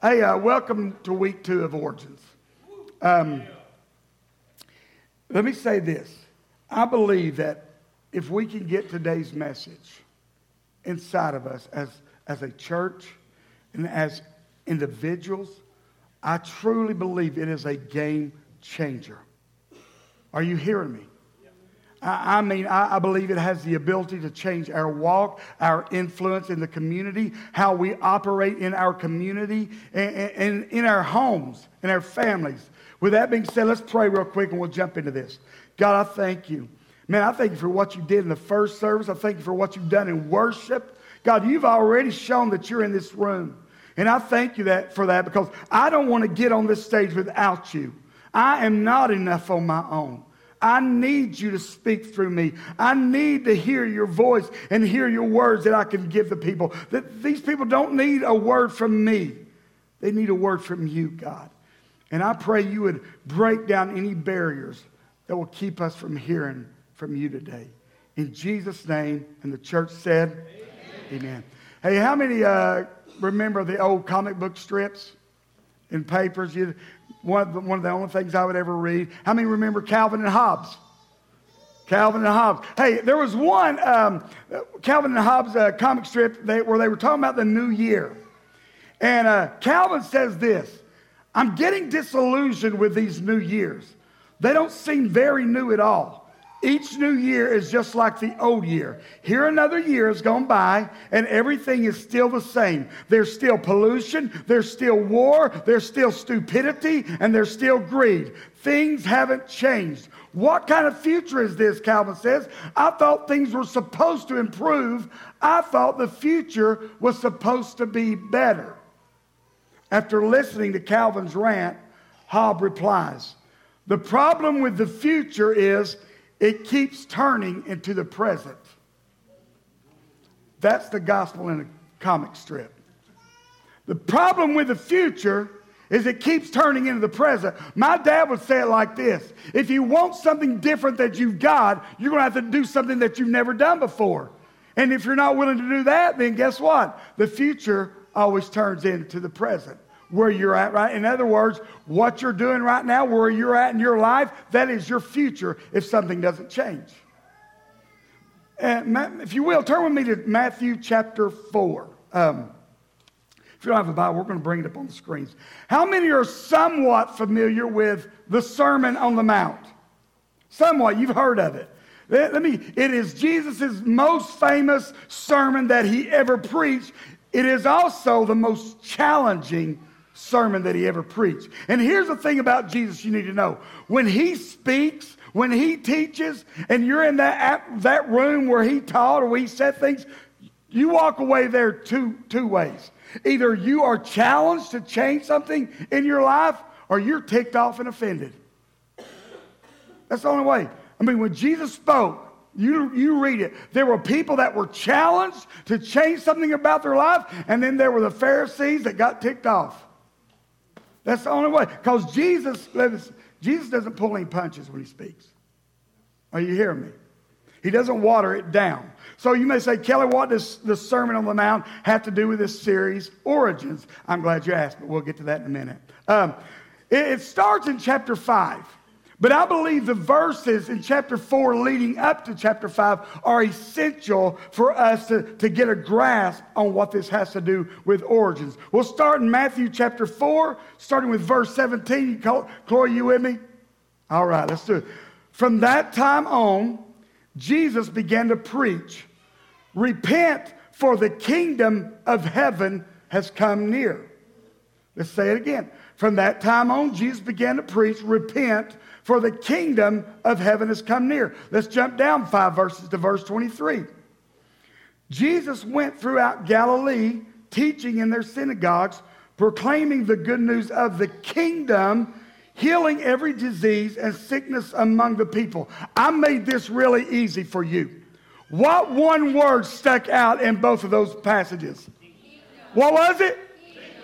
Hey, uh, welcome to week two of Origins. Um, let me say this. I believe that if we can get today's message inside of us as, as a church and as individuals, I truly believe it is a game changer. Are you hearing me? I, mean, I, believe it has the ability to change our walk, our influence in the community, how we operate in our community, and, and in our homes, in our families. With that being said, let's pray real quick and we'll jump into this. God, I thank you. Man, I thank you for what you did in the first service. I thank you for what you've done in worship. God, you've already shown that you're in this room. And I thank you that, for that because I don't want to get on this stage without you. I am not enough on my own. I need you to speak through me. I need to hear your voice and hear your words that I can give the people. That these people don't need a word from me. They need a word from you, God. And I pray you would break down any barriers that will keep us from hearing from you today. In Jesus' name, and the church said, Amen. Amen. Hey, how many uh, remember the old comic book strips and papers? You, one of, the, one of the only things I would ever read. How many remember Calvin and Hobbes? Calvin and Hobbes. Hey, there was one um, Calvin and Hobbes uh, comic strip they, where they were talking about the new year. And uh, Calvin says this I'm getting disillusioned with these new years. They don't seem very new at all. Each new year is just like the old year. Here another year has gone by and everything is still the same. There's still pollution, there's still war, there's still stupidity, and there's still greed. Things haven't changed. What kind of future is this? Calvin says. I thought things were supposed to improve. I thought the future was supposed to be better. After listening to Calvin's rant, Hobbes replies The problem with the future is it keeps turning into the present. That's the gospel in a comic strip. The problem with the future is it keeps turning into the present. My dad would say it like this If you want something different that you've got, you're going to have to do something that you've never done before. And if you're not willing to do that, then guess what? The future always turns into the present where you're at right in other words what you're doing right now where you're at in your life that is your future if something doesn't change. And if you will turn with me to matthew chapter 4 um, if you don't have a bible we're going to bring it up on the screens. How many are somewhat familiar with the sermon on the mount? Somewhat you've heard of it. Let me it is jesus' most famous sermon that he ever preached. It is also the most challenging sermon that he ever preached. And here's the thing about Jesus you need to know when he speaks, when he teaches, and you're in that, that room where he taught or where he said things, you walk away there two, two ways. Either you are challenged to change something in your life, or you're ticked off and offended. That's the only way. I mean, when Jesus spoke, you, you read it. There were people that were challenged to change something about their life, and then there were the Pharisees that got ticked off. That's the only way. Because Jesus, Jesus doesn't pull any punches when he speaks. Are you hearing me? He doesn't water it down. So you may say, Kelly, what does the Sermon on the Mount have to do with this series, Origins? I'm glad you asked, but we'll get to that in a minute. Um, it, it starts in chapter 5. But I believe the verses in chapter 4 leading up to chapter 5 are essential for us to, to get a grasp on what this has to do with origins. We'll start in Matthew chapter 4, starting with verse 17. Chloe, you with me? All right, let's do it. From that time on, Jesus began to preach Repent, for the kingdom of heaven has come near. Let's say it again. From that time on, Jesus began to preach Repent, for the kingdom of heaven has come near. Let's jump down five verses to verse 23. Jesus went throughout Galilee, teaching in their synagogues, proclaiming the good news of the kingdom, healing every disease and sickness among the people. I made this really easy for you. What one word stuck out in both of those passages? What was it?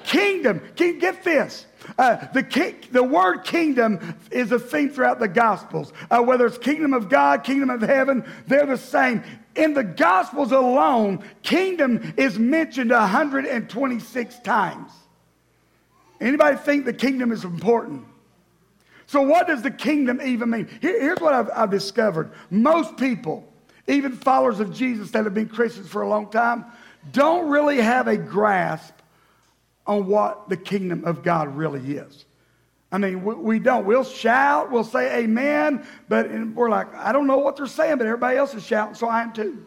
Kingdom. Get this. Uh, the, the word kingdom is a theme throughout the Gospels. Uh, whether it's kingdom of God, kingdom of heaven, they're the same. In the Gospels alone, kingdom is mentioned 126 times. Anybody think the kingdom is important? So, what does the kingdom even mean? Here, here's what I've, I've discovered most people, even followers of Jesus that have been Christians for a long time, don't really have a grasp on what the kingdom of God really is. I mean, we, we don't. We'll shout, we'll say amen, but we're like, I don't know what they're saying, but everybody else is shouting, so I am too.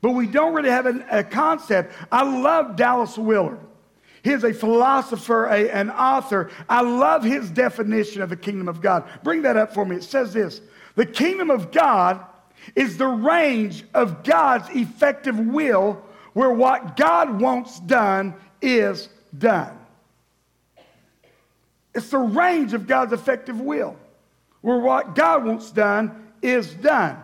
But we don't really have a, a concept. I love Dallas Willard. He's a philosopher, a, an author. I love his definition of the kingdom of God. Bring that up for me. It says this The kingdom of God is the range of God's effective will where what God wants done is done. It's the range of God's effective will, where what God wants done is done.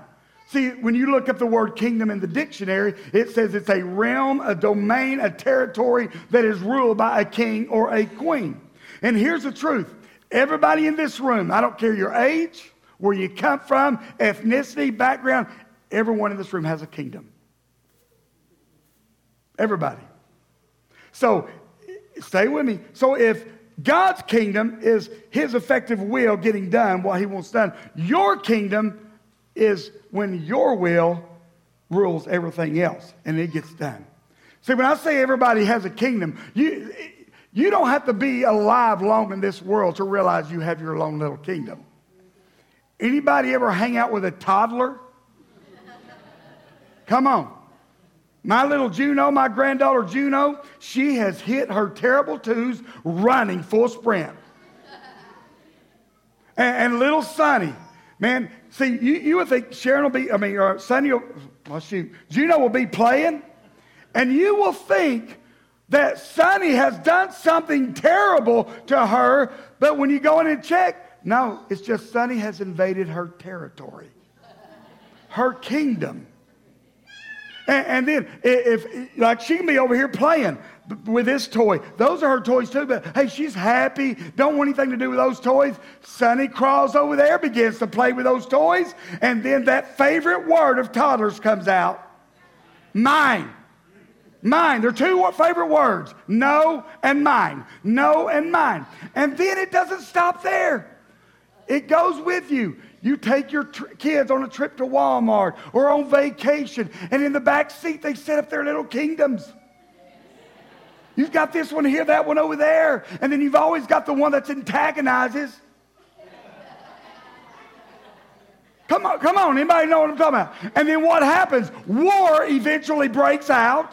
See, when you look up the word kingdom in the dictionary, it says it's a realm, a domain, a territory that is ruled by a king or a queen. And here's the truth everybody in this room, I don't care your age, where you come from, ethnicity, background, everyone in this room has a kingdom. Everybody. So, stay with me. So, if God's kingdom is his effective will getting done what he wants done. Your kingdom is when your will rules everything else and it gets done. See, when I say everybody has a kingdom, you, you don't have to be alive long in this world to realize you have your own little kingdom. Anybody ever hang out with a toddler? Come on. My little Juno, my granddaughter Juno, she has hit her terrible twos running full sprint. and, and, little Sonny, man, see, you, you would think Sharon will be, I mean, or Sonny will, well, shoot, Juno will be playing, and you will think that Sonny has done something terrible to her, but when you go in and check, no, it's just Sonny has invaded her territory, her kingdom. And, and then if, like, she can be over here playing with this toy. Those are her toys too, but hey, she's happy, don't want anything to do with those toys. Sonny crawls over there, begins to play with those toys, and then that favorite word of toddlers comes out mine. Mine. They're two favorite words no and mine. No and mine. And then it doesn't stop there, it goes with you. You take your tr- kids on a trip to Walmart or on vacation, and in the back seat, they set up their little kingdoms. You've got this one here, that one over there, and then you've always got the one that antagonizes. Come on, come on. Anybody know what I'm talking about? And then what happens? War eventually breaks out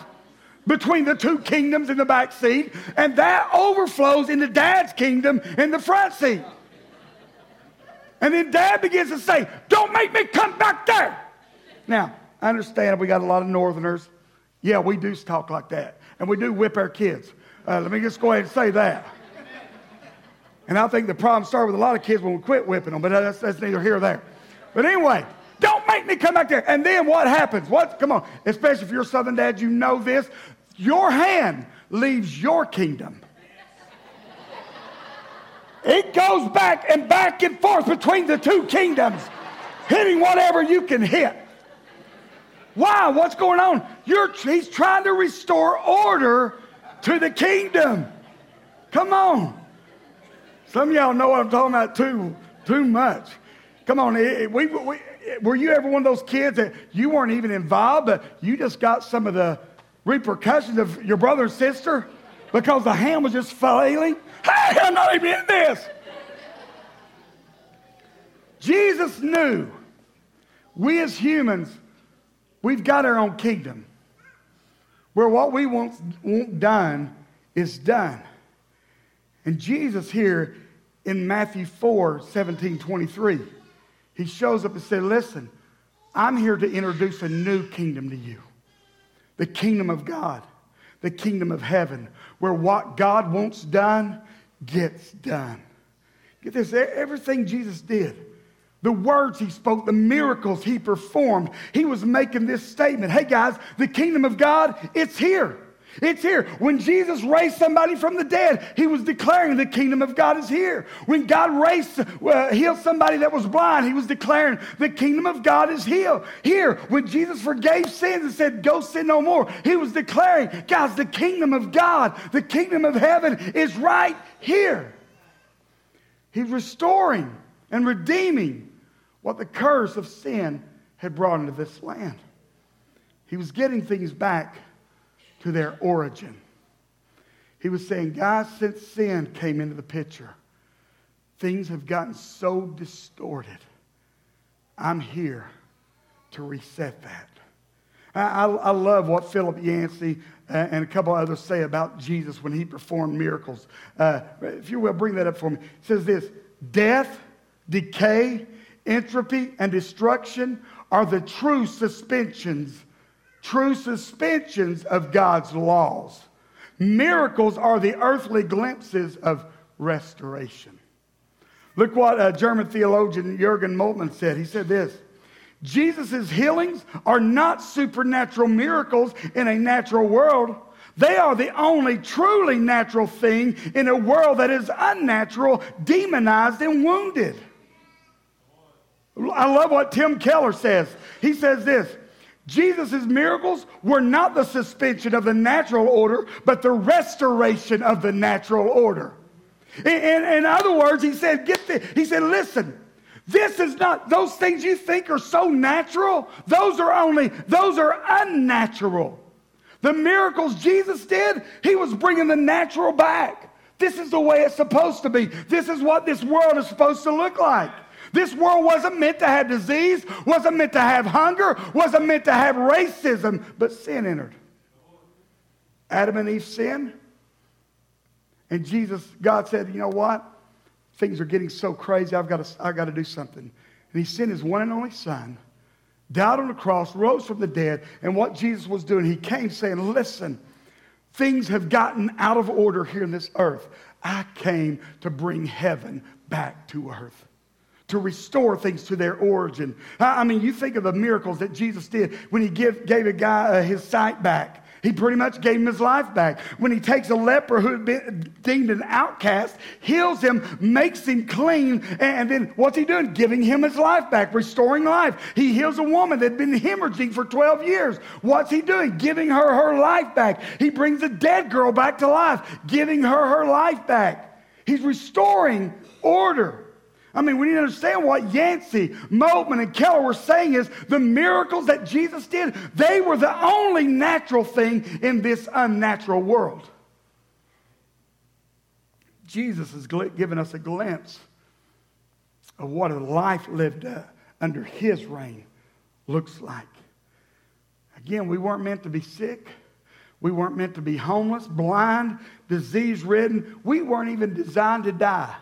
between the two kingdoms in the back seat, and that overflows into dad's kingdom in the front seat. And then dad begins to say, Don't make me come back there. Now, I understand we got a lot of northerners. Yeah, we do talk like that. And we do whip our kids. Uh, let me just go ahead and say that. And I think the problem started with a lot of kids when we quit whipping them, but that's, that's neither here nor there. But anyway, don't make me come back there. And then what happens? What? Come on. Especially if you're a Southern dad, you know this. Your hand leaves your kingdom it goes back and back and forth between the two kingdoms, hitting whatever you can hit. Why? What's going on? You're, he's trying to restore order to the kingdom. Come on. Some of y'all know what I'm talking about too, too much. Come on. We, we, were you ever one of those kids that you weren't even involved, but you just got some of the repercussions of your brother and sister because the hand was just flailing? I'm not even in this. Jesus knew we as humans, we've got our own kingdom where what we want, want done is done. And Jesus here in Matthew 4 17, 23, he shows up and said, Listen, I'm here to introduce a new kingdom to you the kingdom of God, the kingdom of heaven, where what God wants done gets done. Get this everything Jesus did, the words he spoke, the miracles he performed, he was making this statement Hey guys, the kingdom of God, it's here. It's here. When Jesus raised somebody from the dead, he was declaring the kingdom of God is here. When God raised, uh, healed somebody that was blind, he was declaring the kingdom of God is here. Here, when Jesus forgave sins and said, go sin no more, he was declaring, guys, the kingdom of God, the kingdom of heaven is right here. He's restoring and redeeming what the curse of sin had brought into this land. He was getting things back to their origin. He was saying, guys, since sin came into the picture, things have gotten so distorted. I'm here to reset that. I, I, love what Philip Yancey uh, and a couple others say about Jesus when he performed miracles. Uh, if you will, bring that up for me. It says this Death, decay, entropy, and destruction are the true suspensions true suspensions of God's laws. Miracles are the earthly glimpses of restoration. Look what a German theologian Jurgen Moltmann said. He said this Jesus' healings are not supernatural miracles in a natural world. They are the only truly natural thing in a world that is unnatural, demonized, and wounded. I love what Tim Keller says. He says this Jesus' miracles were not the suspension of the natural order, but the restoration of the natural order. In, in, in other words, he said, get the, he said, listen, this is not, those things you think are so natural, those are only, those are unnatural. The miracles Jesus did, he was bringing the natural back. This is the way it's supposed to be. This is what this world is supposed to look like. This world wasn't meant to have disease, wasn't meant to have hunger, wasn't meant to have racism, but sin entered. Adam and Eve sinned. And Jesus, God said, you know what? Things are getting so crazy, I've got to, I've got to do something. And he sent his one and only son, died on the cross, rose from the dead. And what Jesus was doing, he came saying, listen, things have gotten out of order here in this earth. I came to bring heaven back to earth to restore things to their origin. I mean, you think of the miracles that Jesus did when he give, gave a guy uh, his sight back. He pretty much gave him his life back. When he takes a leper who had been deemed an outcast, heals him, makes him clean, and then what's he doing? Giving him his life back, restoring life. He heals a woman that had been hemorrhaging for 12 years. What's he doing? Giving her her life back. He brings a dead girl back to life, giving her her life back. He's restoring order. I mean, we need to understand what Yancey, Moltmann, and Keller were saying is the miracles that Jesus did, they were the only natural thing in this unnatural world. Jesus has given us a glimpse of what a life lived uh, under his reign looks like. Again, we weren't meant to be sick. We weren't meant to be homeless, blind, disease ridden. We weren't even designed to die.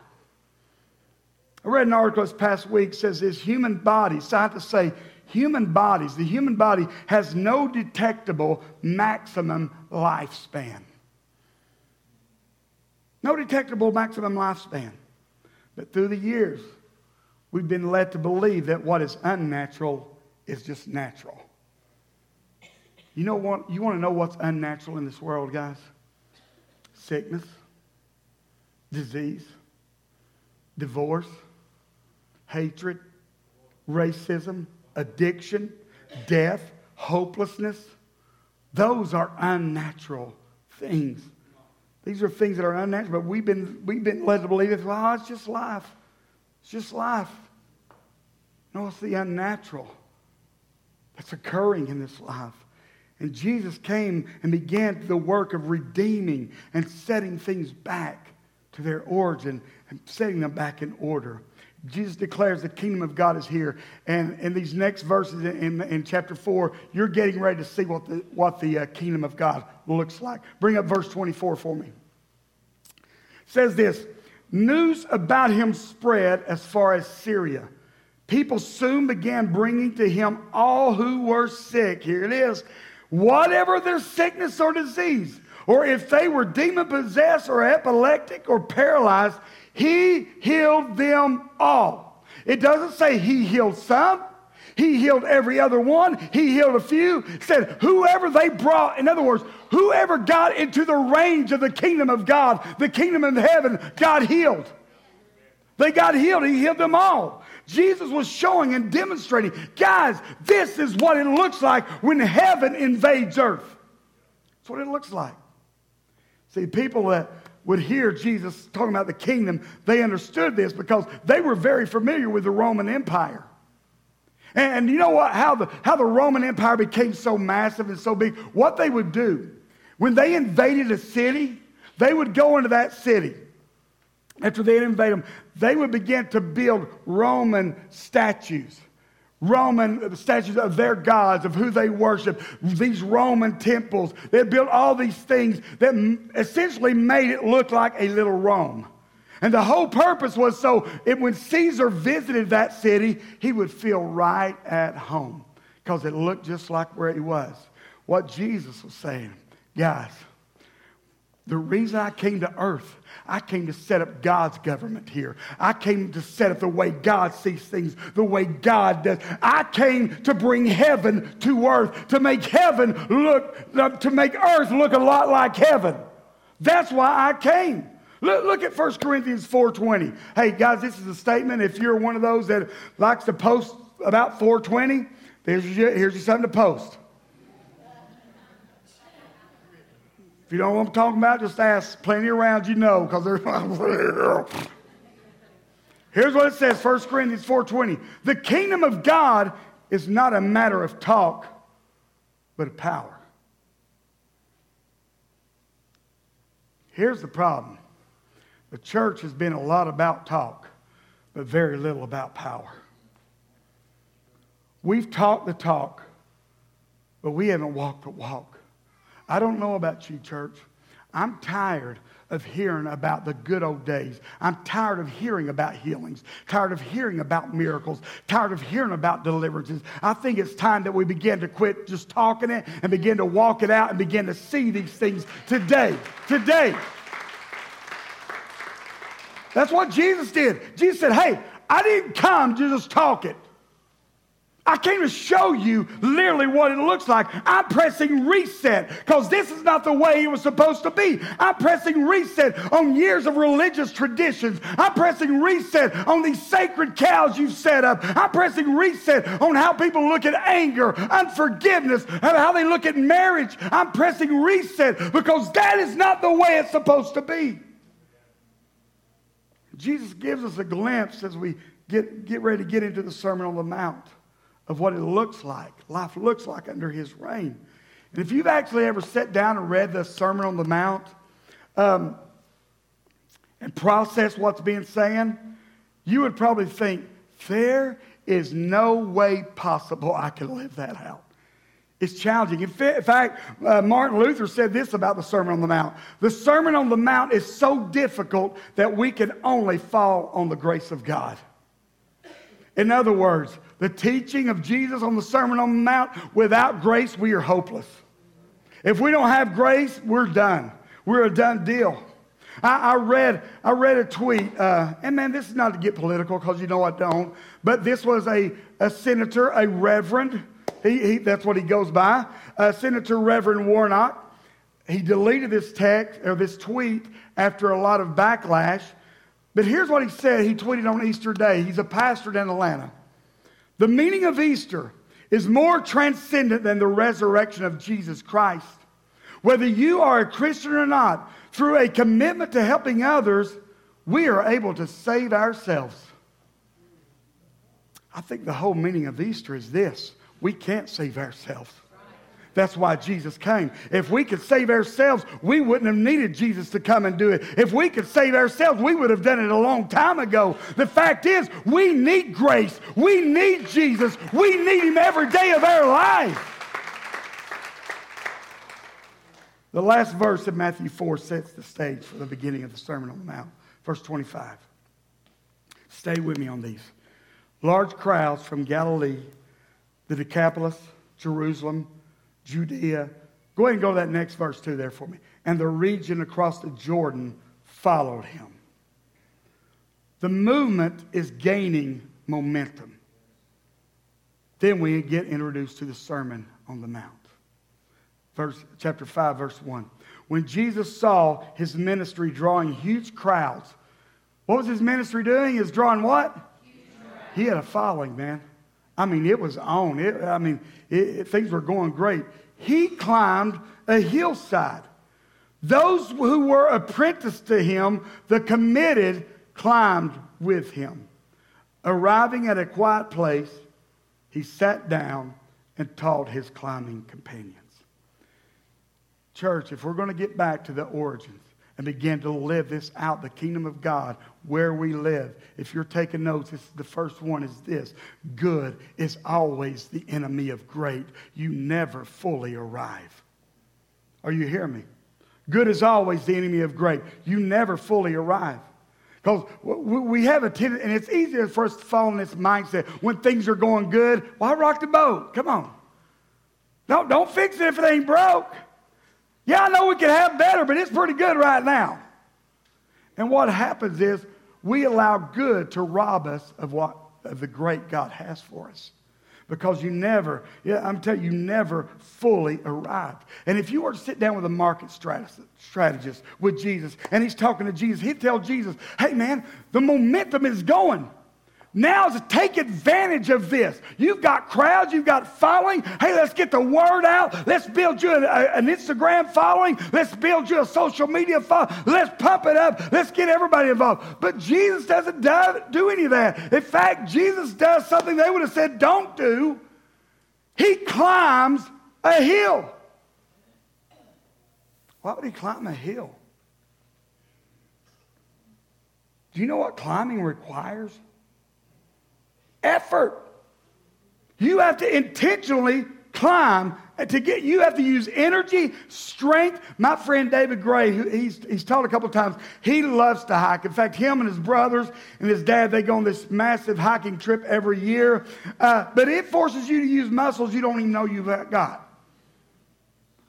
I read an article this past week says this human body, scientists say human bodies, the human body has no detectable maximum lifespan. No detectable maximum lifespan. But through the years, we've been led to believe that what is unnatural is just natural. You know what? You want to know what's unnatural in this world, guys? Sickness, disease, divorce, hatred, racism, addiction, death, hopelessness. Those are unnatural things. These are things that are unnatural, but we've been, we've been led to believe that, well, it's just life. It's just life. No, it's the unnatural that's occurring in this life. And Jesus came and began the work of redeeming and setting things back to their origin and setting them back in order. Jesus declares the kingdom of God is here. And in these next verses in, in chapter 4, you're getting ready to see what the, what the uh, kingdom of God looks like. Bring up verse 24 for me. It says this News about him spread as far as Syria. People soon began bringing to him all who were sick. Here it is. Whatever their sickness or disease, or if they were demon possessed or epileptic or paralyzed, he healed them all. It doesn't say he healed some, He healed every other one. He healed a few. Said, whoever they brought, in other words, whoever got into the range of the kingdom of God, the kingdom of heaven, God healed. They got healed. He healed them all. Jesus was showing and demonstrating, guys, this is what it looks like when heaven invades earth. That's what it looks like. See, people that would hear Jesus talking about the kingdom, they understood this because they were very familiar with the Roman Empire. And you know what? How the, how the Roman Empire became so massive and so big. What they would do, when they invaded a city, they would go into that city. After they invade them, they would begin to build Roman statues. Roman statues of their gods, of who they worship, these Roman temples. They built all these things that essentially made it look like a little Rome. And the whole purpose was so it, when Caesar visited that city, he would feel right at home because it looked just like where he was. What Jesus was saying, guys, the reason I came to earth I came to set up God's government here. I came to set up the way God sees things, the way God does. I came to bring heaven to earth, to make heaven look, to make earth look a lot like heaven. That's why I came. Look, look at 1 Corinthians 4.20. Hey, guys, this is a statement. If you're one of those that likes to post about 420, here's here's your something to post. You don't know what I'm talking about, just ask plenty around you know, because there's. Here's what it says, 1 Corinthians 4.20. The kingdom of God is not a matter of talk, but of power. Here's the problem. The church has been a lot about talk, but very little about power. We've talked the talk, but we haven't walked the walk. I don't know about you, church. I'm tired of hearing about the good old days. I'm tired of hearing about healings, tired of hearing about miracles, tired of hearing about deliverances. I think it's time that we begin to quit just talking it and begin to walk it out and begin to see these things today. Today. That's what Jesus did. Jesus said, Hey, I didn't come to just talk it. I came to show you literally what it looks like. I'm pressing reset because this is not the way it was supposed to be. I'm pressing reset on years of religious traditions. I'm pressing reset on these sacred cows you've set up. I'm pressing reset on how people look at anger, unforgiveness, and how they look at marriage. I'm pressing reset because that is not the way it's supposed to be. Jesus gives us a glimpse as we get, get ready to get into the Sermon on the Mount of what it looks like, life looks like under his reign. And if you've actually ever sat down and read the Sermon on the Mount um, and processed what's being said, you would probably think, there is no way possible I can live that out. It's challenging. In fact, uh, Martin Luther said this about the Sermon on the Mount The Sermon on the Mount is so difficult that we can only fall on the grace of God. In other words, the teaching of Jesus on the Sermon on the Mount, without grace, we are hopeless. If we don't have grace, we're done. We're a done deal. I, I read, I read a tweet, uh, and man, this is not to get political because you know I don't, but this was a, a senator, a reverend. He, he, that's what he goes by. Uh, senator Reverend Warnock. He deleted this text or this tweet after a lot of backlash but here's what he said. He tweeted on Easter Day. He's a pastor in Atlanta. The meaning of Easter is more transcendent than the resurrection of Jesus Christ. Whether you are a Christian or not, through a commitment to helping others, we are able to save ourselves. I think the whole meaning of Easter is this we can't save ourselves. That's why Jesus came. If we could save ourselves, we wouldn't have needed Jesus to come and do it. If we could save ourselves, we would have done it a long time ago. The fact is, we need grace. We need Jesus. We need Him every day of our life. The last verse of Matthew 4 sets the stage for the beginning of the Sermon on the Mount. Verse 25. Stay with me on these. Large crowds from Galilee, the Decapolis, Jerusalem, Judea. Go ahead and go to that next verse too there for me. And the region across the Jordan followed him. The movement is gaining momentum. Then we get introduced to the Sermon on the Mount. Verse, chapter 5, verse 1. When Jesus saw his ministry drawing huge crowds, what was his ministry doing? Is drawing what? He had a following, man. I mean, it was on. It, I mean, it, things were going great. He climbed a hillside. Those who were apprenticed to him, the committed, climbed with him. Arriving at a quiet place, he sat down and taught his climbing companions. Church, if we're going to get back to the origins and begin to live this out, the kingdom of God, where we live, if you're taking notes, the first one is this good is always the enemy of great. You never fully arrive. Are you hearing me? Good is always the enemy of great. You never fully arrive. Because we have a tendency, and it's easier for us to fall in this mindset when things are going good. Why rock the boat? Come on. No, don't fix it if it ain't broke. Yeah, I know we could have better, but it's pretty good right now. And what happens is we allow good to rob us of what of the great God has for us because you never, yeah, I'm telling you, you never fully arrived. And if you were to sit down with a market strategist with Jesus and he's talking to Jesus, he'd tell Jesus, hey man, the momentum is going. Now is to take advantage of this. You've got crowds, you've got following. Hey, let's get the word out. Let's build you an, an Instagram following. Let's build you a social media following. Let's pump it up. Let's get everybody involved. But Jesus doesn't do, do any of that. In fact, Jesus does something they would have said don't do. He climbs a hill. Why would he climb a hill? Do you know what climbing requires? Effort. You have to intentionally climb to get you have to use energy strength. My friend david gray he's, he's taught a couple times he loves to hike. In fact him and his brothers and his dad they go on this massive hiking trip every year. Uh, but it forces you to use muscles you don't even know you've got.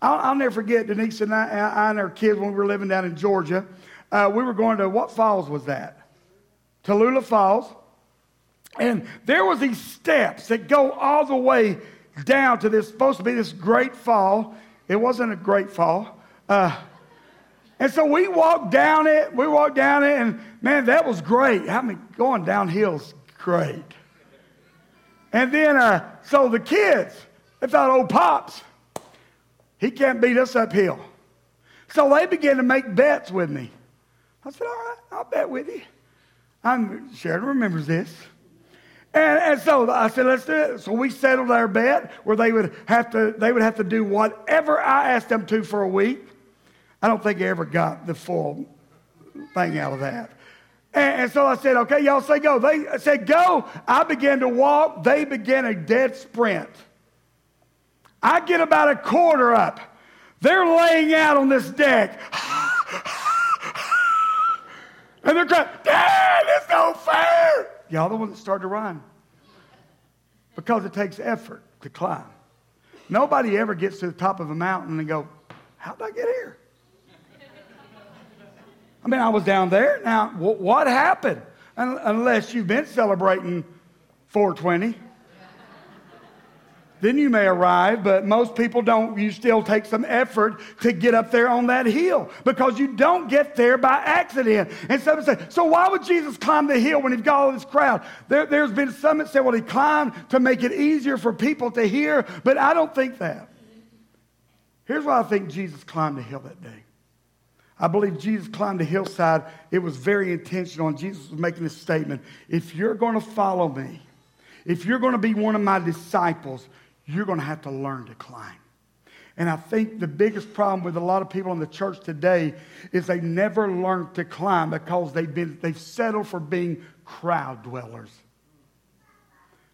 I'll, I'll never forget denise and I, I, and our kids when we were living down in georgia uh, we were going to what falls was that? Tallulah falls and there was these steps that go all the way down to this, supposed to be this great fall. It wasn't a great fall. Uh, and so we walked down it. We walked down it, and man, that was great. I mean, going downhill's great. And then, uh, so the kids, they thought, oh, Pops, he can't beat us uphill. So they began to make bets with me. I said, all right, I'll bet with you. I'm, Sheridan remembers this. And, and, so I said, let's do it. So we settled our bet where they would have to, they would have to do whatever I asked them to for a week. I don't think I ever got the full thing out of that. And, and so I said, okay, y'all say go. They said go. I began to walk. They began a dead sprint. I get about a quarter up. They're laying out on this deck. and they're crying, Dad, it's no fair. Y'all the one that started to run. Because it takes effort to climb. Nobody ever gets to the top of a mountain and go, How'd I get here? I mean, I was down there. Now, what happened? Unless you've been celebrating 420 then you may arrive, but most people don't. You still take some effort to get up there on that hill because you don't get there by accident. And some say, so why would Jesus climb the hill when he's got all this crowd? There, has been some that say, well, he climbed to make it easier for people to hear, but I don't think that. Here's why I think Jesus climbed the hill that day. I believe Jesus climbed the hillside. It was very intentional, and Jesus was making this statement if you're going to follow me, if you're going to be one of my disciples, you're going to have to learn to climb. And I think the biggest problem with a lot of people in the church today is they never learned to climb because they've, been, they've settled for being crowd dwellers.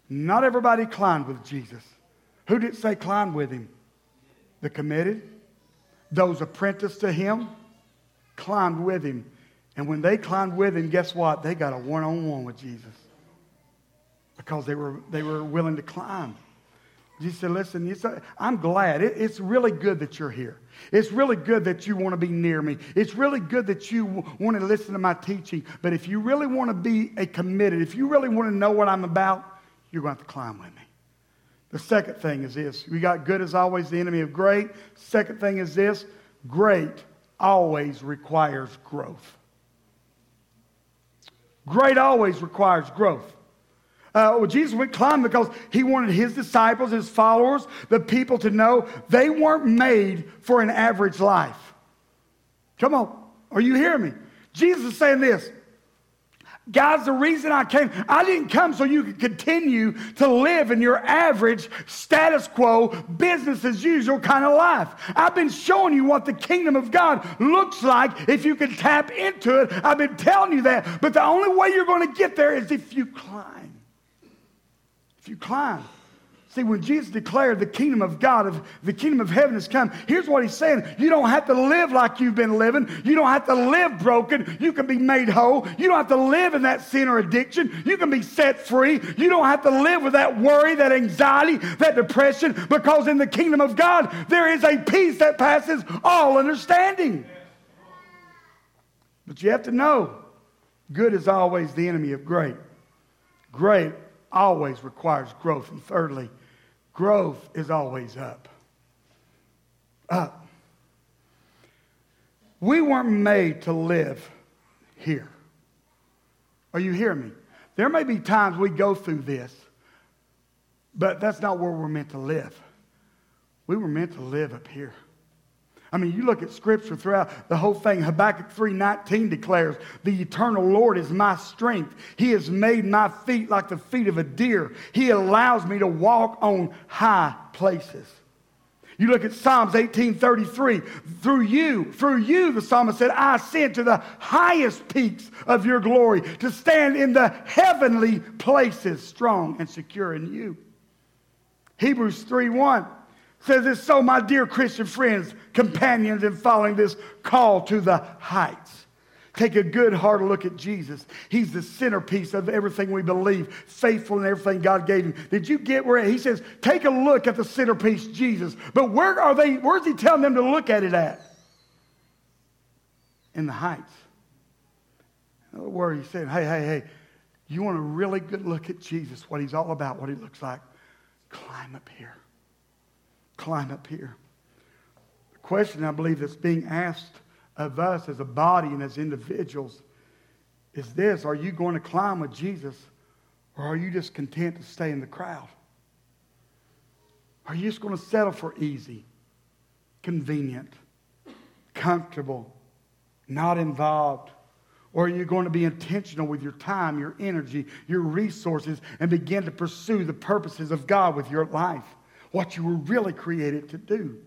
Not everybody climbed with Jesus. Who did say climb with him? The committed, those apprenticed to him, climbed with him. And when they climbed with him, guess what? They got a one on one with Jesus because they were, they were willing to climb. Jesus said, Listen, I'm glad. it's really good that you're here. It's really good that you want to be near me. It's really good that you want to listen to my teaching. But if you really want to be a committed, if you really want to know what I'm about, you're going to have to climb with me. The second thing is this we got good is always the enemy of great. Second thing is this great always requires growth. Great always requires growth. Uh, well, Jesus went climbing because he wanted his disciples, his followers, the people to know they weren't made for an average life. Come on, are you hearing me? Jesus is saying this Guys, the reason I came, I didn't come so you could continue to live in your average status quo, business as usual kind of life. I've been showing you what the kingdom of God looks like if you can tap into it. I've been telling you that. But the only way you're going to get there is if you climb. You climb. See, when Jesus declared the kingdom of God, of the kingdom of heaven has come, here's what he's saying. You don't have to live like you've been living. You don't have to live broken. You can be made whole. You don't have to live in that sin or addiction. You can be set free. You don't have to live with that worry, that anxiety, that depression, because in the kingdom of God, there is a peace that passes all understanding. But you have to know good is always the enemy of great. Great always requires growth. And thirdly, Growth is always up. Up. We weren't made to live here. Are you hearing me? There may be times we go through this, but that's not where we're meant to live. We were meant to live up here. I mean, you look at scripture throughout the whole thing. Habakkuk 3:19 declares, "The eternal Lord is my strength. He has made my feet like the feet of a deer. He allows me to walk on high places." You look at Psalms 18:33, through you, through you the psalmist said, "I ascend to the highest peaks of your glory to stand in the heavenly places, strong and secure in you." Hebrews 3:1 says this so, my dear Christian friends, companions in following this call to the heights. Take a good hard look at Jesus. He's the centerpiece of everything we believe, faithful in everything God gave him. Did you get where he says, take a look at the centerpiece, Jesus. But where are they, where's he telling them to look at it at? In the heights. Words, he's saying, hey, hey, hey, you want a really good look at Jesus, what he's all about, what he looks like? Climb up here climb up here. The question I believe that's being asked of us as a body and as individuals is this Are you going to climb with Jesus or are you just content to stay in the crowd? Are you just going to settle for easy, convenient, comfortable, not involved? Or are you going to be intentional with your time, your energy, your resources, and begin to pursue the purposes of God with your life? What you were really created to do.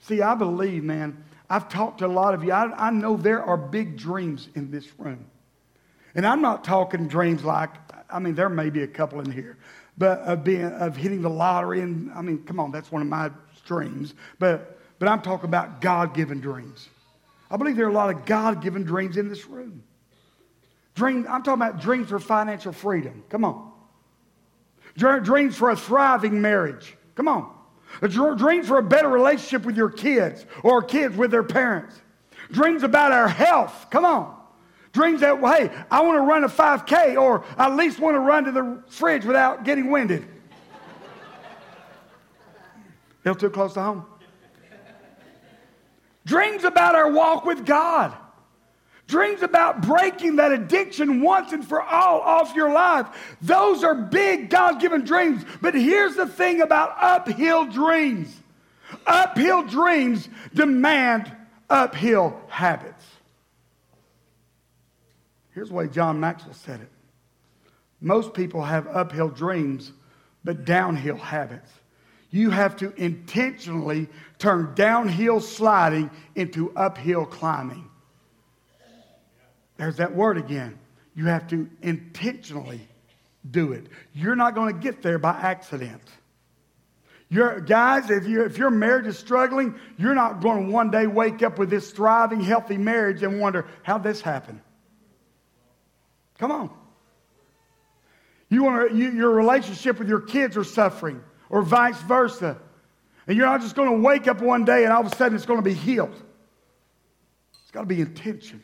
See, I believe, man, I've talked to a lot of you. I, I know there are big dreams in this room. And I'm not talking dreams like, I mean, there may be a couple in here, but of, being, of hitting the lottery. And I mean, come on, that's one of my dreams. But, but I'm talking about God given dreams. I believe there are a lot of God given dreams in this room. Dream, I'm talking about dreams for financial freedom. Come on. Dreams for a thriving marriage. Come on. Dreams for a better relationship with your kids or kids with their parents. Dreams about our health. Come on. Dreams that, hey, I want to run a 5K or I at least want to run to the fridge without getting winded. Little too close to home. Dreams about our walk with God. Dreams about breaking that addiction once and for all off your life. Those are big God given dreams. But here's the thing about uphill dreams uphill dreams demand uphill habits. Here's the way John Maxwell said it most people have uphill dreams, but downhill habits. You have to intentionally turn downhill sliding into uphill climbing. There's that word again. You have to intentionally do it. You're not going to get there by accident. You're, guys, if, you, if your marriage is struggling, you're not going to one day wake up with this thriving, healthy marriage and wonder, how'd this happen? Come on. You want to, you, your relationship with your kids are suffering, or vice versa. And you're not just going to wake up one day and all of a sudden it's going to be healed. It's got to be intention.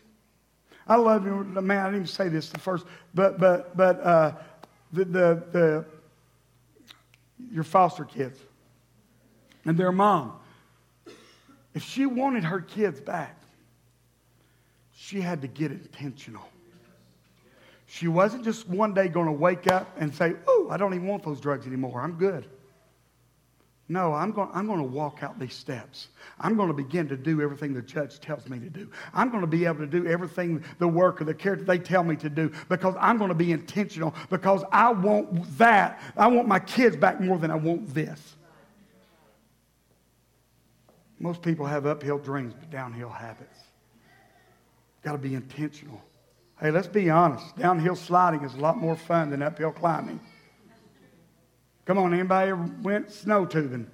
I love you, man. I didn't even say this the first, but but but uh, the, the the your foster kids and their mom, if she wanted her kids back, she had to get intentional. She wasn't just one day going to wake up and say, Oh, I don't even want those drugs anymore. I'm good. No, I'm going, I'm going to walk out these steps. I'm going to begin to do everything the judge tells me to do. I'm going to be able to do everything the work or the character they tell me to do because I'm going to be intentional because I want that. I want my kids back more than I want this. Most people have uphill dreams, but downhill habits. Got to be intentional. Hey, let's be honest. Downhill sliding is a lot more fun than uphill climbing. Come on, anybody ever went snow tubing?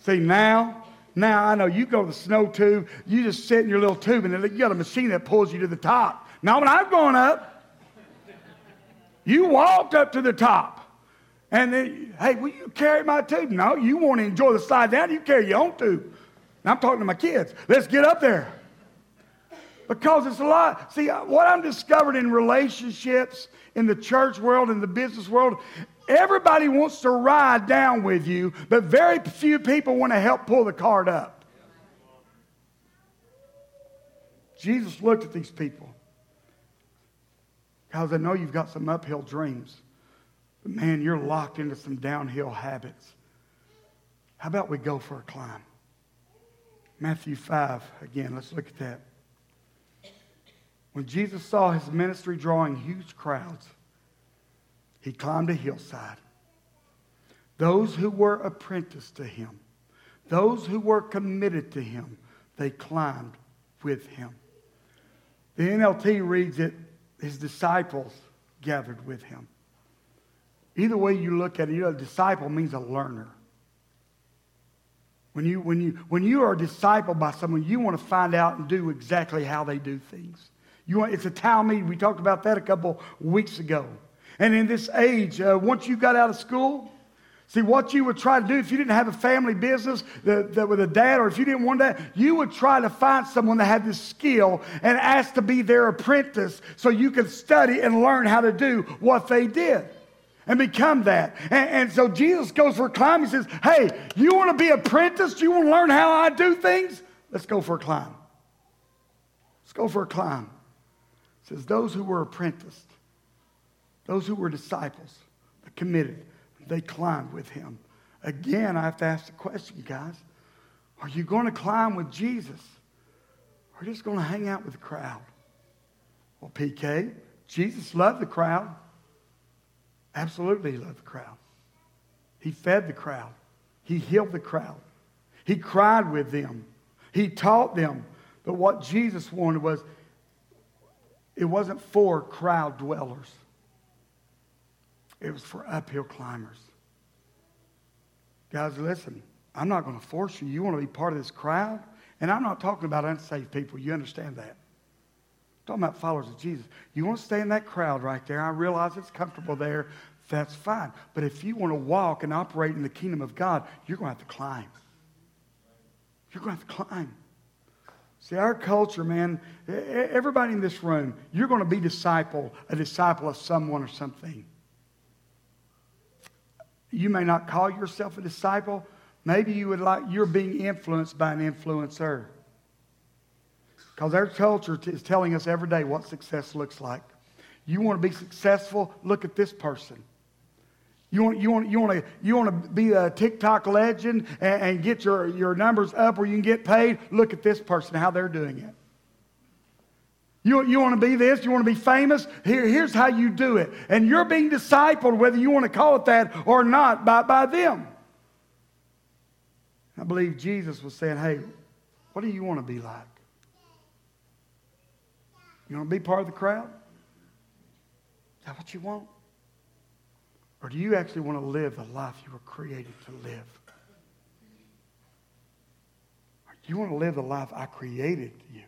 See, now, now I know you go to the snow tube, you just sit in your little tube, and you got a machine that pulls you to the top. Now, when I've gone up, you walked up to the top. And then, hey, will you carry my tube? No, you want to enjoy the slide down, you carry your own tube. Now I'm talking to my kids. Let's get up there. Because it's a lot. See, uh, what I'm discovering in relationships, in the church world, in the business world, everybody wants to ride down with you, but very few people want to help pull the cart up. Jesus looked at these people. Guys, I know you've got some uphill dreams. But man, you're locked into some downhill habits. How about we go for a climb? Matthew 5, again, let's look at that. When Jesus saw his ministry drawing huge crowds, he climbed a hillside. Those who were apprenticed to him, those who were committed to him, they climbed with him. The NLT reads it, his disciples gathered with him. Either way you look at it, you know, a disciple means a learner. When you, when, you, when you are discipled by someone, you want to find out and do exactly how they do things. You want, it's a talmid. We talked about that a couple weeks ago. And in this age, uh, once you got out of school, see what you would try to do if you didn't have a family business that, that with a dad, or if you didn't want that, you would try to find someone that had this skill and ask to be their apprentice so you could study and learn how to do what they did and become that. And, and, so Jesus goes for a climb. He says, Hey, you want to be apprenticed? You want to learn how I do things? Let's go for a climb. Let's go for a climb says, Those who were apprenticed, those who were disciples, the committed, they climbed with him. Again, I have to ask the question, you guys are you going to climb with Jesus or just going to hang out with the crowd? Well, PK, Jesus loved the crowd. Absolutely, he loved the crowd. He fed the crowd, he healed the crowd, he cried with them, he taught them. But what Jesus wanted was it wasn't for crowd dwellers, it was for uphill climbers. Guys, listen, I'm not going to force you. You want to be part of this crowd? And I'm not talking about unsaved people. You understand that. I'm talking about followers of Jesus. You want to stay in that crowd right there. I realize it's comfortable there. That's fine. But if you want to walk and operate in the kingdom of God, you're going to have to climb. You're going to have to climb. See, our culture, man, everybody in this room, you're going to be disciple, a disciple of someone or something. You may not call yourself a disciple. Maybe you would like you're being influenced by an influencer. Because our culture is telling us every day what success looks like. You want to be successful? Look at this person. You want, you want, you want, to, you want to be a TikTok legend and, and get your, your numbers up where you can get paid? Look at this person, how they're doing it. You, you want to be this? You want to be famous? Here, here's how you do it. And you're being discipled, whether you want to call it that or not, by, by them. I believe Jesus was saying, hey, what do you want to be like? You want to be part of the crowd? Is that what you want? Or do you actually want to live the life you were created to live? Or do you want to live the life I created you?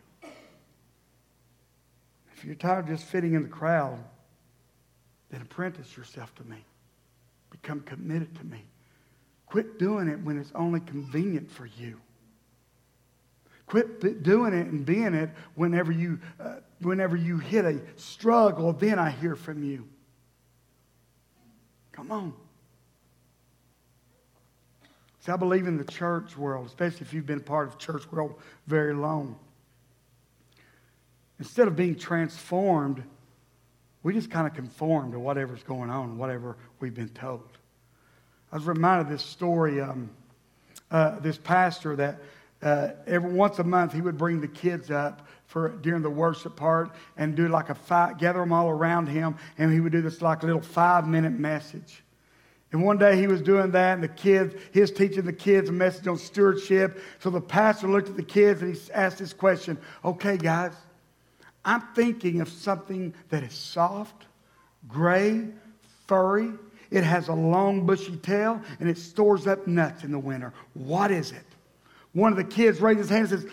If you're tired of just fitting in the crowd, then apprentice yourself to me. Become committed to me. Quit doing it when it's only convenient for you. Quit doing it and being it whenever you, uh, whenever you hit a struggle, then I hear from you. Come on. See, I believe in the church world, especially if you've been part of church world very long. Instead of being transformed, we just kind of conform to whatever's going on, whatever we've been told. I was reminded of this story. Um, uh, this pastor that uh, every once a month he would bring the kids up for during the worship part and do like a five, gather them all around him, and he would do this like a little five minute message. And one day he was doing that, and the kids, he was teaching the kids a message on stewardship. So the pastor looked at the kids and he asked this question Okay, guys, I'm thinking of something that is soft, gray, furry. It has a long, bushy tail, and it stores up nuts in the winter. What is it? One of the kids raised his hand and says,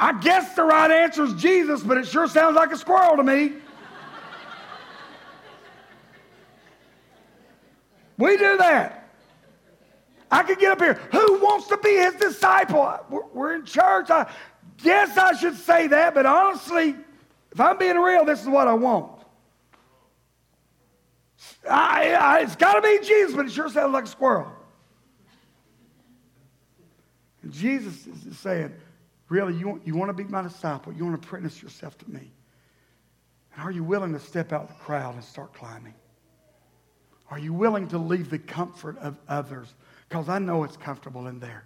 I guess the right answer is Jesus, but it sure sounds like a squirrel to me. we do that. I could get up here. Who wants to be his disciple? We're in church. I guess I should say that, but honestly, if I'm being real, this is what I want. I, I, it's got to be Jesus, but it sure sounds like a squirrel. And Jesus is saying, Really, you you want to be my disciple? You want to apprentice yourself to me? And are you willing to step out the crowd and start climbing? Are you willing to leave the comfort of others? Because I know it's comfortable in there.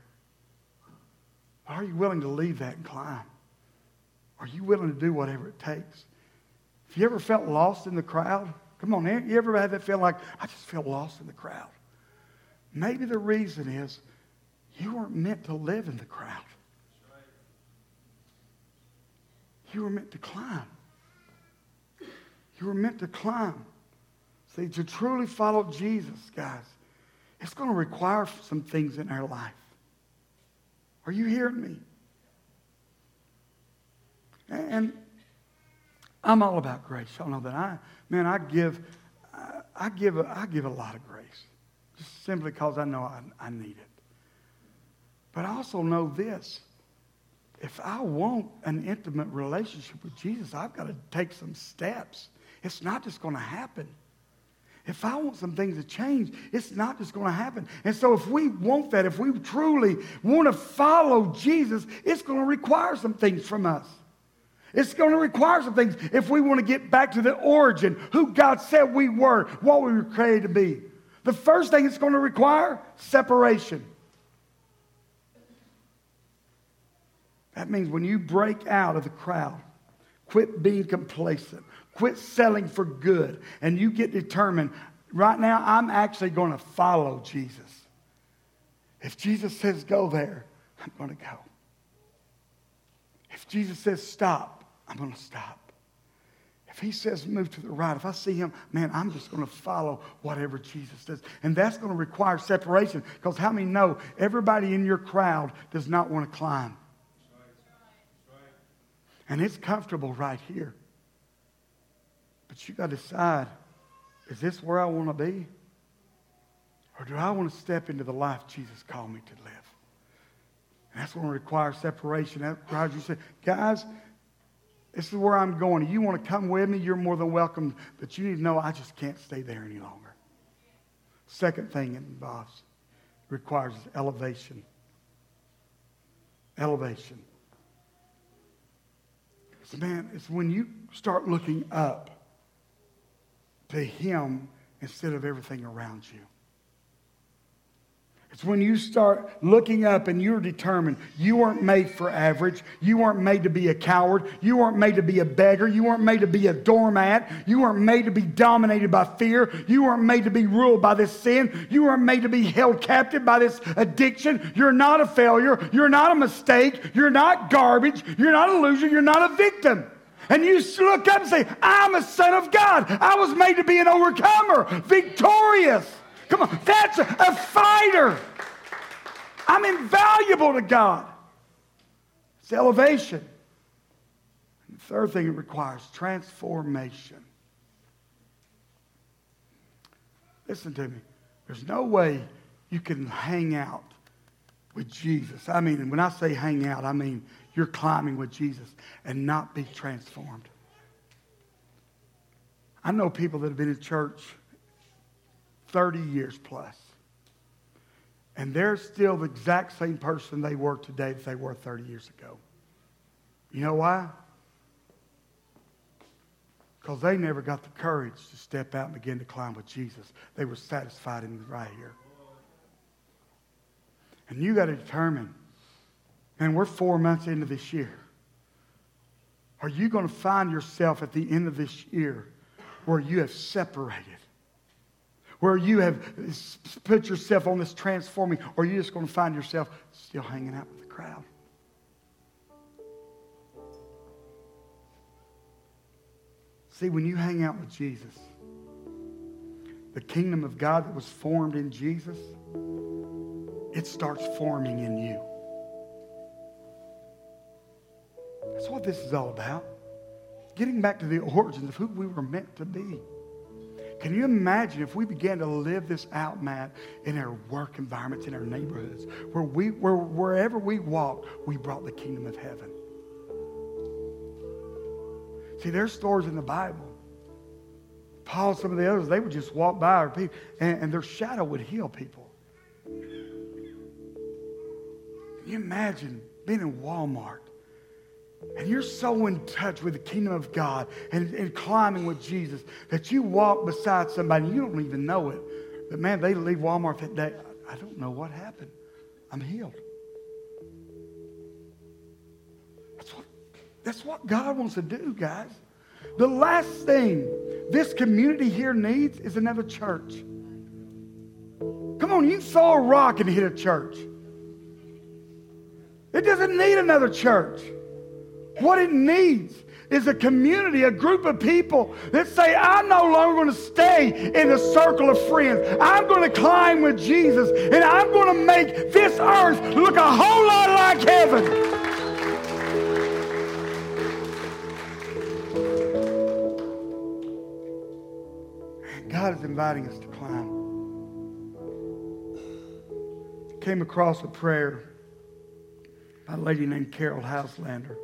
Are you willing to leave that and climb? Are you willing to do whatever it takes? Have you ever felt lost in the crowd? Come on, you ever had that feeling like, I just feel lost in the crowd? Maybe the reason is you weren't meant to live in the crowd. You were meant to climb. You were meant to climb. See, to truly follow Jesus, guys, it's going to require some things in our life. Are you hearing me? And I'm all about grace. Y'all know that. I, man, I give, I give, I give a lot of grace, just simply because I know I, I need it. But I also know this if I want an intimate relationship with Jesus, I've got to take some steps. It's not just going to happen. If I want some things to change, it's not just going to happen. And so, if we want that, if we truly want to follow Jesus, it's going to require some things from us. It's going to require some things if we want to get back to the origin, who God said we were, what we were created to be. The first thing it's going to require separation. That means when you break out of the crowd, quit being complacent, quit selling for good, and you get determined right now, I'm actually going to follow Jesus. If Jesus says go there, I'm going to go. If Jesus says stop, I'm going to stop. If he says move to the right, if I see him, man, I'm just going to follow whatever Jesus does. And that's going to require separation because how many know everybody in your crowd does not want to climb? And it's comfortable right here. But you got to decide is this where I want to be? Or do I want to step into the life Jesus called me to live? And that's going to require separation. That requires you say, guys, this is where I'm going. You want to come with me? You're more than welcome. But you need to know I just can't stay there any longer. Second thing it involves requires elevation. Elevation. So, man, it's when you start looking up to Him instead of everything around you. It's when you start looking up and you're determined you weren't made for average. You weren't made to be a coward. You weren't made to be a beggar. You weren't made to be a doormat. You weren't made to be dominated by fear. You weren't made to be ruled by this sin. You weren't made to be held captive by this addiction. You're not a failure. You're not a mistake. You're not garbage. You're not a loser. You're not a victim. And you look up and say, I'm a son of God. I was made to be an overcomer, victorious. Come on, that's a, fighter. I'm invaluable to God. It's elevation. And the third thing it requires transformation. Listen to me. There's no way you can hang out with Jesus. I mean, when I say hang out, I mean you're climbing with Jesus and not be transformed. I know people that have been in church 30 years plus. And they're still the exact same person they were today that they were 30 years ago. You know why? Because they never got the courage to step out and begin to climb with Jesus. They were satisfied in right here. And you got to determine, man, we're four months into this year. Are you going to find yourself at the end of this year where you have separated? Where you have put yourself on this transforming, or are you just going to find yourself still hanging out with the crowd? See, when you hang out with Jesus, the kingdom of God that was formed in Jesus, it starts forming in you. That's what this is all about. Getting back to the origins of who we were meant to be. Can you imagine if we began to live this out, Matt, in our work environments, in our neighborhoods, where we, where, wherever we walked, we brought the kingdom of heaven? See, there's stories in the Bible. Paul, some of the others, they would just walk by people, and, and their shadow would heal people. Can you imagine being in Walmart and you're so in touch with the kingdom of God and, and climbing with Jesus that you walk beside somebody you don't even know it. But man, they leave Walmart that day. I don't know what happened. I'm healed. That's what God wants to do, guys. The last thing this community here needs is another church. Come on, you saw a rock and hit a church. It doesn't need another church. What it needs is a community, a group of people that say, I'm no longer going to stay in the circle of friends. I'm going to climb with Jesus and I'm going to make this earth look a whole lot like heaven. God is inviting us to climb. Came across a prayer by a lady named Caryll Houselander.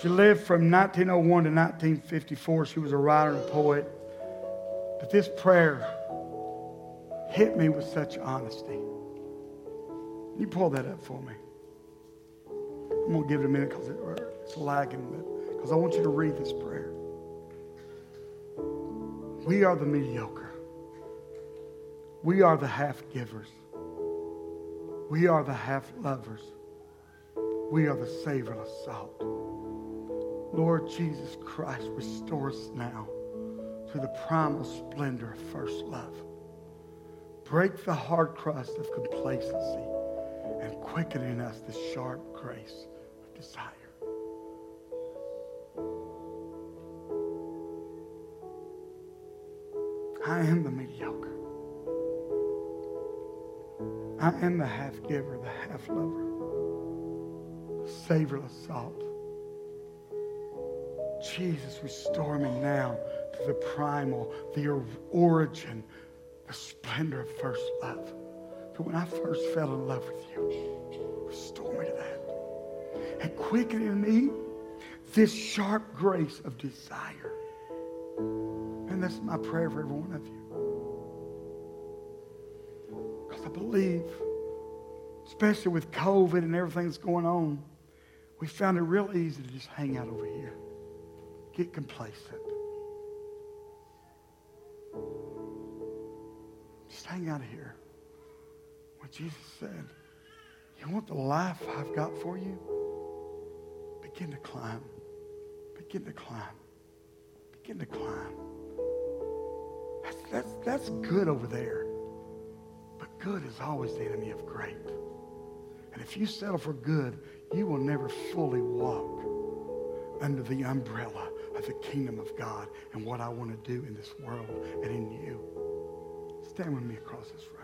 She lived from 1901 to 1954. She was a writer and a poet. But this prayer hit me with such honesty. You pull that up for me. I'm going to give it a minute because it's lagging, because I want you to read this prayer. We are the mediocre. We are the half givers. We are the half lovers. We are the savorless salt. Lord Jesus Christ, restore us now to the primal splendor of first love. Break the hard crust of complacency and quicken in us the sharp grace of desire. I am the mediocre. I am the half giver, the half lover, the savorless salt. Jesus, restore me now to the primal, the origin, the splendor of first love. For when I first fell in love with you, restore me to that. And quicken in me this sharp grace of desire and that's my prayer for every one of you. Because I believe, especially with COVID and everything that's going on, we found it real easy to just hang out over here, get complacent. Just hang out here. What Jesus said, you want the life I've got for you? Begin to climb. Begin to climb. Begin to climb. That's, that's good over there. But good is always the enemy of great. And if you settle for good, you will never fully walk under the umbrella of the kingdom of God and what I want to do in this world and in you. Stand with me across this room.